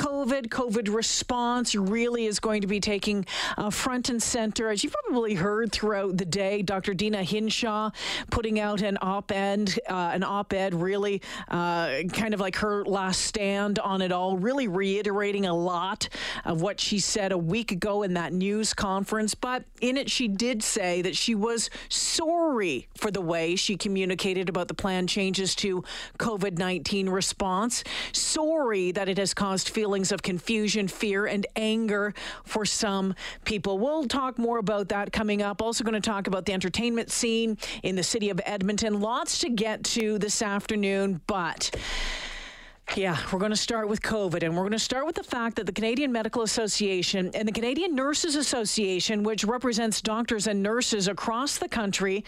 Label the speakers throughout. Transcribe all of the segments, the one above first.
Speaker 1: COVID, COVID response really is going to be taking uh, front and center. As you've probably heard throughout the day, Dr. Deena Hinshaw putting out an op-ed, uh, an op-ed really uh, kind of like her last stand on it all, really reiterating a lot of what she said a week ago in that news conference. But in it, she did say that she was sorry for the way she communicated about the planned changes to COVID-19 response. Sorry that it has caused feelings feelings of confusion, fear, and anger for some people. We'll talk more about that coming up. Also, going to talk about the entertainment scene in the city of Edmonton. Lots to get to this afternoon, but. Yeah, we're going to start with COVID, and we're going to start with the fact that the Canadian Medical Association and the Canadian Nurses Association, which represents doctors and nurses across the country,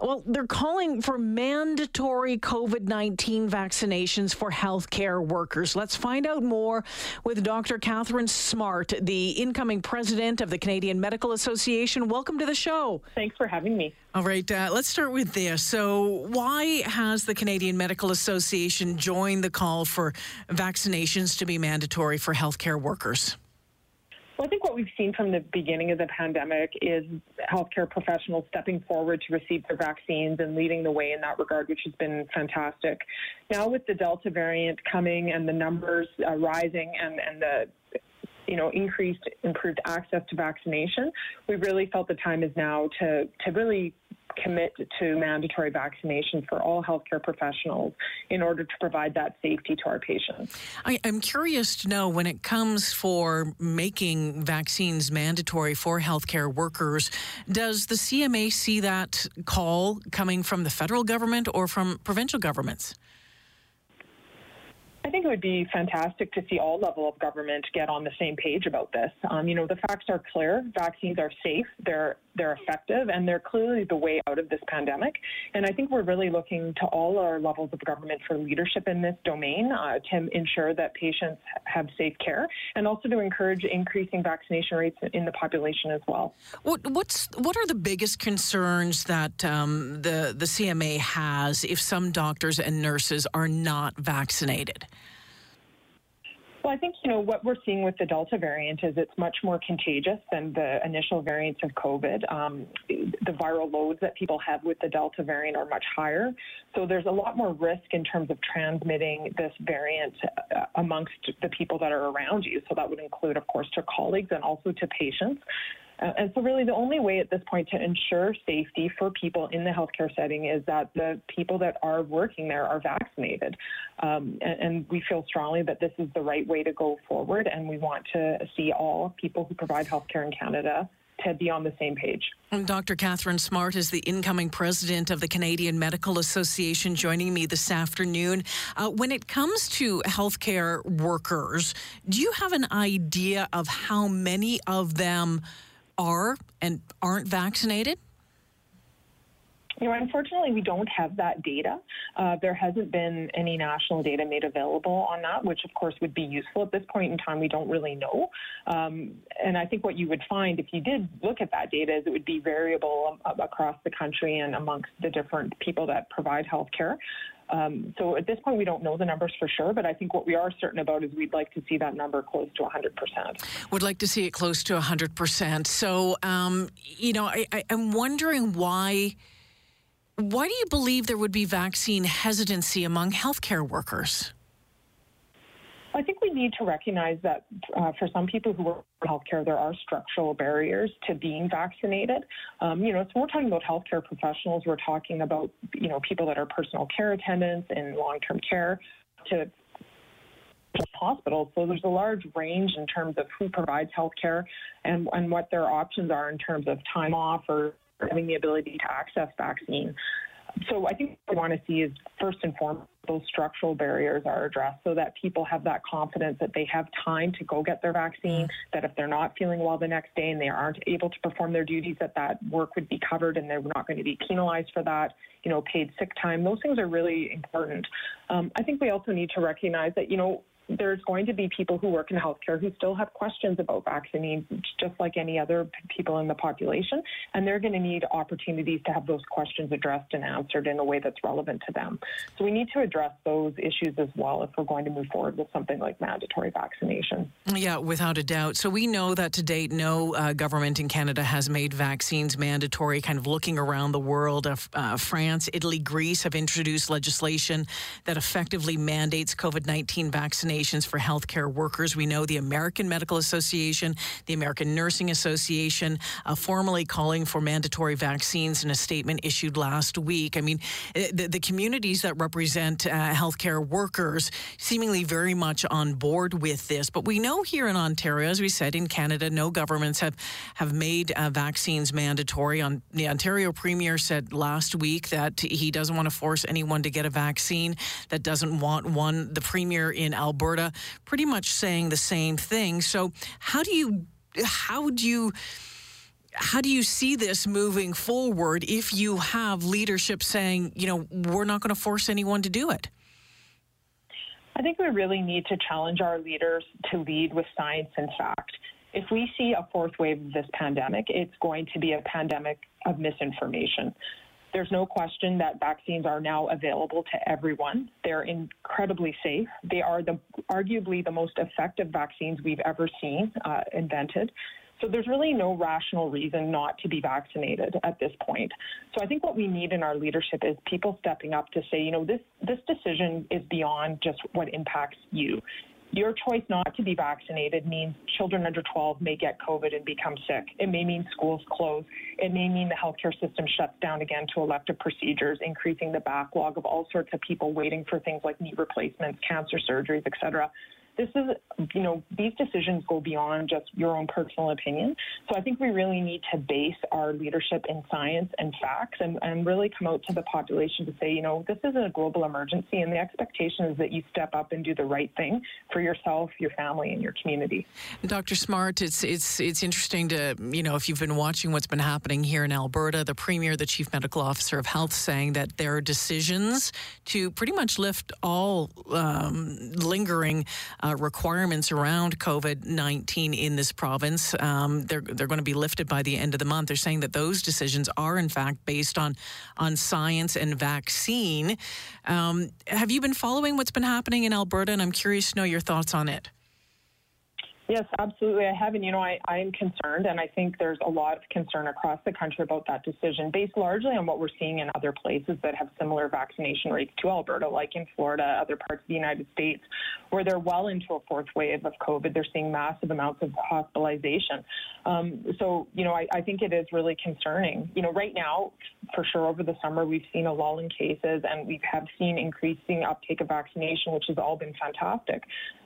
Speaker 1: well, they're calling for mandatory COVID 19 vaccinations for healthcare workers. Let's find out more with Dr. Katharine Smart, the incoming president of the Canadian Medical Association. Welcome to the show.
Speaker 2: Thanks for having me.
Speaker 1: All right, uh, let's start with this. So, why has the Canadian Medical Association joined the call for vaccinations to be mandatory for healthcare workers?
Speaker 2: Well, I think what we've seen from the beginning of the pandemic is healthcare professionals stepping forward to receive their vaccines and leading the way in that regard, which has been fantastic. Now, with the Delta variant coming and the numbers uh, rising and, and the you know, increased, improved access to vaccination, we really felt the time is now to, to really commit to mandatory vaccination for all healthcare professionals in order to provide that safety to our patients.
Speaker 1: I, am curious to know when it comes for making vaccines mandatory for healthcare workers, does the CMA see that call coming from the federal government or from provincial governments?
Speaker 2: I think it would be fantastic to see all level of government get on the same page about this. Um, you know, the facts are clear. Vaccines are safe. They're they're effective, and they're clearly the way out of this pandemic. And I think we're really looking to all our levels of government for leadership in this domain uh, to ensure that patients have safe care, and also to encourage increasing vaccination rates in the population as well.
Speaker 1: What, what's what are the biggest concerns that um, the the CMA has if some doctors and nurses are not vaccinated?
Speaker 2: Well, I think, you know, what we're seeing with the Delta variant is it's much more contagious than the initial variants of COVID. Um, the viral loads that people have with the Delta variant are much higher. So there's a lot more risk in terms of transmitting this variant uh, amongst the people that are around you. So that would include, of course, to colleagues and also to patients. Uh, and so, really, the only way at this point to ensure safety for people in the healthcare setting is that the people that are working there are vaccinated. Um, and, and, we feel strongly that this is the right way to go forward, and we want to see all people who provide healthcare in Canada to be on the same page.
Speaker 1: Dr. Katharine Smart is the incoming president of the Canadian Medical Association, joining me this afternoon. Uh, when it comes to healthcare workers, do you have an idea of how many of them? Are and aren't vaccinated?
Speaker 2: You know, unfortunately, we don't have that data. Uh, there hasn't been any national data made available on that, which of course would be useful. At this point in time, we don't really know. Um, and I think what you would find if you did look at that data is it would be variable across the country and amongst the different people that provide health care. Um, so at this point, we don't know the numbers for sure, but I think what we are certain about is we'd like to see that number close to 100%.
Speaker 1: Would like to see it close to 100%. So, um, you know, I, I, I'm wondering why. Why do you believe there would be vaccine hesitancy among healthcare workers?
Speaker 2: I think we need to recognize that uh, for some people who work in healthcare, there are structural barriers to being vaccinated. Um, you know, so we're talking about healthcare professionals, we're talking about, you know, people that are personal care attendants in long-term care to hospitals. So there's a large range in terms of who provides healthcare and, and what their options are in terms of time off or having the ability to access vaccine. So I think what we want to see is first and foremost those structural barriers are addressed so that people have that confidence that they have time to go get their vaccine, that if they're not feeling well the next day and they aren't able to perform their duties, that that work would be covered and they're not going to be penalized for that, you know, paid sick time. Those things are really important. Um, I think we also need to recognize that, you know, there's going to be people who work in healthcare who still have questions about vaccines, just like any other people in the population, and they're going to need opportunities to have those questions addressed and answered in a way that's relevant to them. So we need to address those issues as well if we're going to move forward with something like mandatory vaccination.
Speaker 1: Yeah, without a doubt. So we know that to date, no uh, government in Canada has made vaccines mandatory. Kind of looking around the world, uh, uh, France, Italy, Greece have introduced legislation that effectively mandates COVID 19 for healthcare workers. We know the American Medical Association, the American Nursing Association, uh, formally calling for mandatory vaccines in a statement issued last week. I mean, uh, the, the communities that represent uh, healthcare workers seemingly very much on board with this. But we know here in Ontario, as we said, in Canada, no governments have, have made uh, vaccines mandatory. On, the Ontario Premier said last week that he doesn't want to force anyone to get a vaccine that doesn't want one. The Premier in Alberta pretty much saying the same thing. So how do you how do you how do you see this moving forward if you have leadership saying, you know, we're not going to force anyone to do it?
Speaker 2: I think we really need to challenge our leaders to lead with science and fact. If we see a fourth wave of this pandemic, it's going to be a pandemic of misinformation. There's no question that vaccines are now available to everyone. They're incredibly safe. They are the arguably the most effective vaccines we've ever seen uh, invented. So there's really no rational reason not to be vaccinated at this point. So I think what we need in our leadership is people stepping up to say, you know, this this decision is beyond just what impacts you. Your choice not to be vaccinated means children under 12 may get COVID and become sick. It may mean schools close. It may mean the healthcare system shuts down again to elective procedures, increasing the backlog of all sorts of people waiting for things like knee replacements, cancer surgeries, et cetera this is, you know, these decisions go beyond just your own personal opinion. So I think we really need to base our leadership in science and facts and, and really come out to the population to say, you know, this is a global emergency and the expectation is that you step up and do the right thing for yourself, your family, and your community.
Speaker 1: Dr. Smart, it's it's it's interesting to, you know, if you've been watching what's been happening here in Alberta, the Premier, the Chief Medical Officer of Health saying that there are decisions to pretty much lift all um, lingering uh, requirements around COVID 19 in this province. Um, they're, they're going to be lifted by the end of the month. They're saying that those decisions are, in fact, based on, on science and vaccine. Um, have you been following what's been happening in Alberta? And I'm curious to know your thoughts on it.
Speaker 2: Yes, absolutely. I have. And, you know, I, I am concerned, and I think there's a lot of concern across the country about that decision, based largely on what we're seeing in other places that have similar vaccination rates to Alberta, like in Florida, other parts of the United States, where they're well into a fourth wave of COVID. They're seeing massive amounts of hospitalization. Um, so, you know, I, I think it is really concerning. You know, right now, for sure, over the summer, we've seen a lull in cases, and we have seen increasing uptake of vaccination, which has all been fantastic.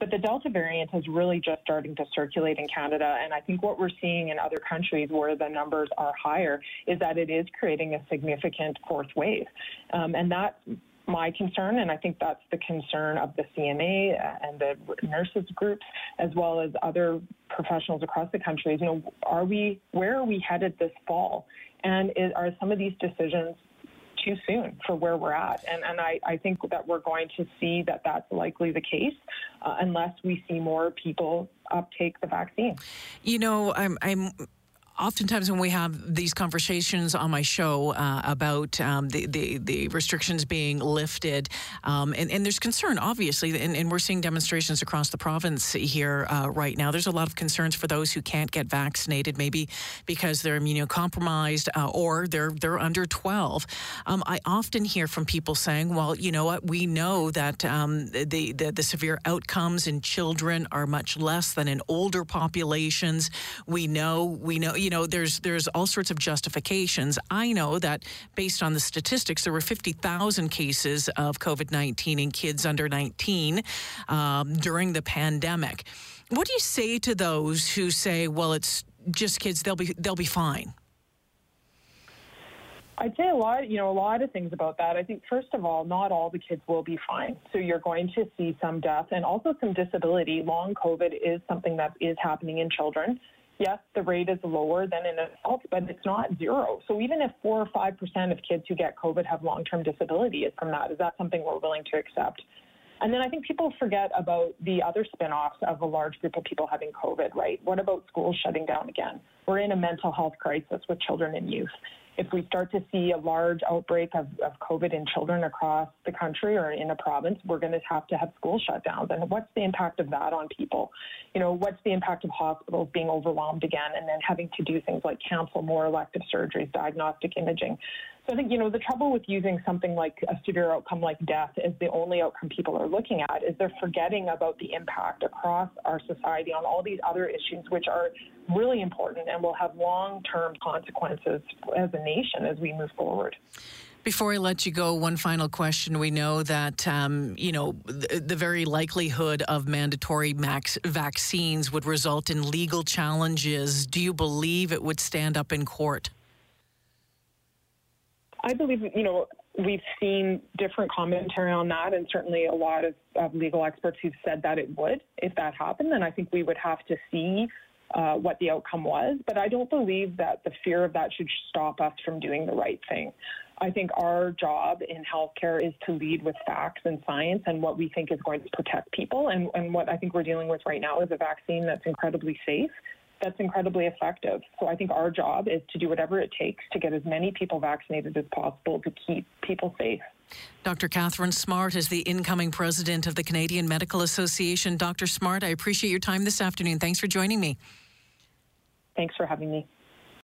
Speaker 2: But the Delta variant is really just starting to circulate in Canada. And I think what we're seeing in other countries where the numbers are higher is that it is creating a significant fourth wave. Um, and that's my concern, and I think that's the concern of the CNA and the nurses groups, as well as other professionals across the country. You know, are we where are we headed this fall? And is, are some of these decisions too soon for where we're at. And, and I, I think that we're going to see that that's likely the case uh, unless we see more people uptake the vaccine.
Speaker 1: You know, I'm, I'm oftentimes when we have these conversations on my show uh, about um, the, the, the restrictions being lifted, um, and, and, there's concern, obviously, and, and, we're seeing demonstrations across the province here uh, right now. There's a lot of concerns for those who can't get vaccinated, maybe because they're immunocompromised uh, or they're they're under 12. Um, I often hear from people saying, "Well, you know what? We know that um, the, the the severe outcomes in children are much less than in older populations. We know we know." You you know, there's there's all sorts of justifications. I know that based on the statistics, there were 50,000 cases of COVID 19 in kids under 19 um, during the pandemic. What do you say to those who say, "Well, it's just kids; they'll be they'll be fine"?
Speaker 2: I'd say a lot, you know, a lot of things about that. I think first of all, not all the kids will be fine. So you're going to see some death and also some disability. Long COVID is something that is happening in children yes, the rate is lower than in adults, but it's not zero. So even if four or five percent of kids who get COVID have long-term disability from that, is that something we're willing to accept? And then I think people forget about the other spin offs of a large group of people having COVID, right? What about schools shutting down again? We're in a mental health crisis with children and youth if we start to see a large outbreak of, of COVID in children across the country or in a province, we're going to have to have school shutdowns. And what's the impact of that on people? You know, what's the impact of hospitals being overwhelmed again and then having to do things like cancel more elective surgeries, diagnostic imaging? So I think, you know, the trouble with using something like a severe outcome like death as the only outcome people are looking at is they're forgetting about the impact across our society on all these other issues, which are really important and will have long term consequences as a nation as we move forward.
Speaker 1: Before I let you go, one final question. We know that um, you know the, the, very likelihood of mandatory max vaccines would result in legal challenges. Do you believe it would stand up in court?
Speaker 2: I believe, you know, we've seen different commentary on that, and certainly a lot of, of legal experts who've said that it would if that happened. And I think we would have to see uh, what the outcome was. But I don't believe that the fear of that should stop us from doing the right thing. I think our job in healthcare is to lead with facts and science and what we think is going to protect people. And, and what I think we're dealing with right now is a vaccine that's incredibly safe that's incredibly effective. So I think our job is to do whatever it takes to get as many people vaccinated as possible to keep people safe.
Speaker 1: Dr. Katharine Smart is the incoming president of the Canadian Medical Association. Dr. Smart, I appreciate your time this afternoon. Thanks for joining me.
Speaker 2: Thanks for having me.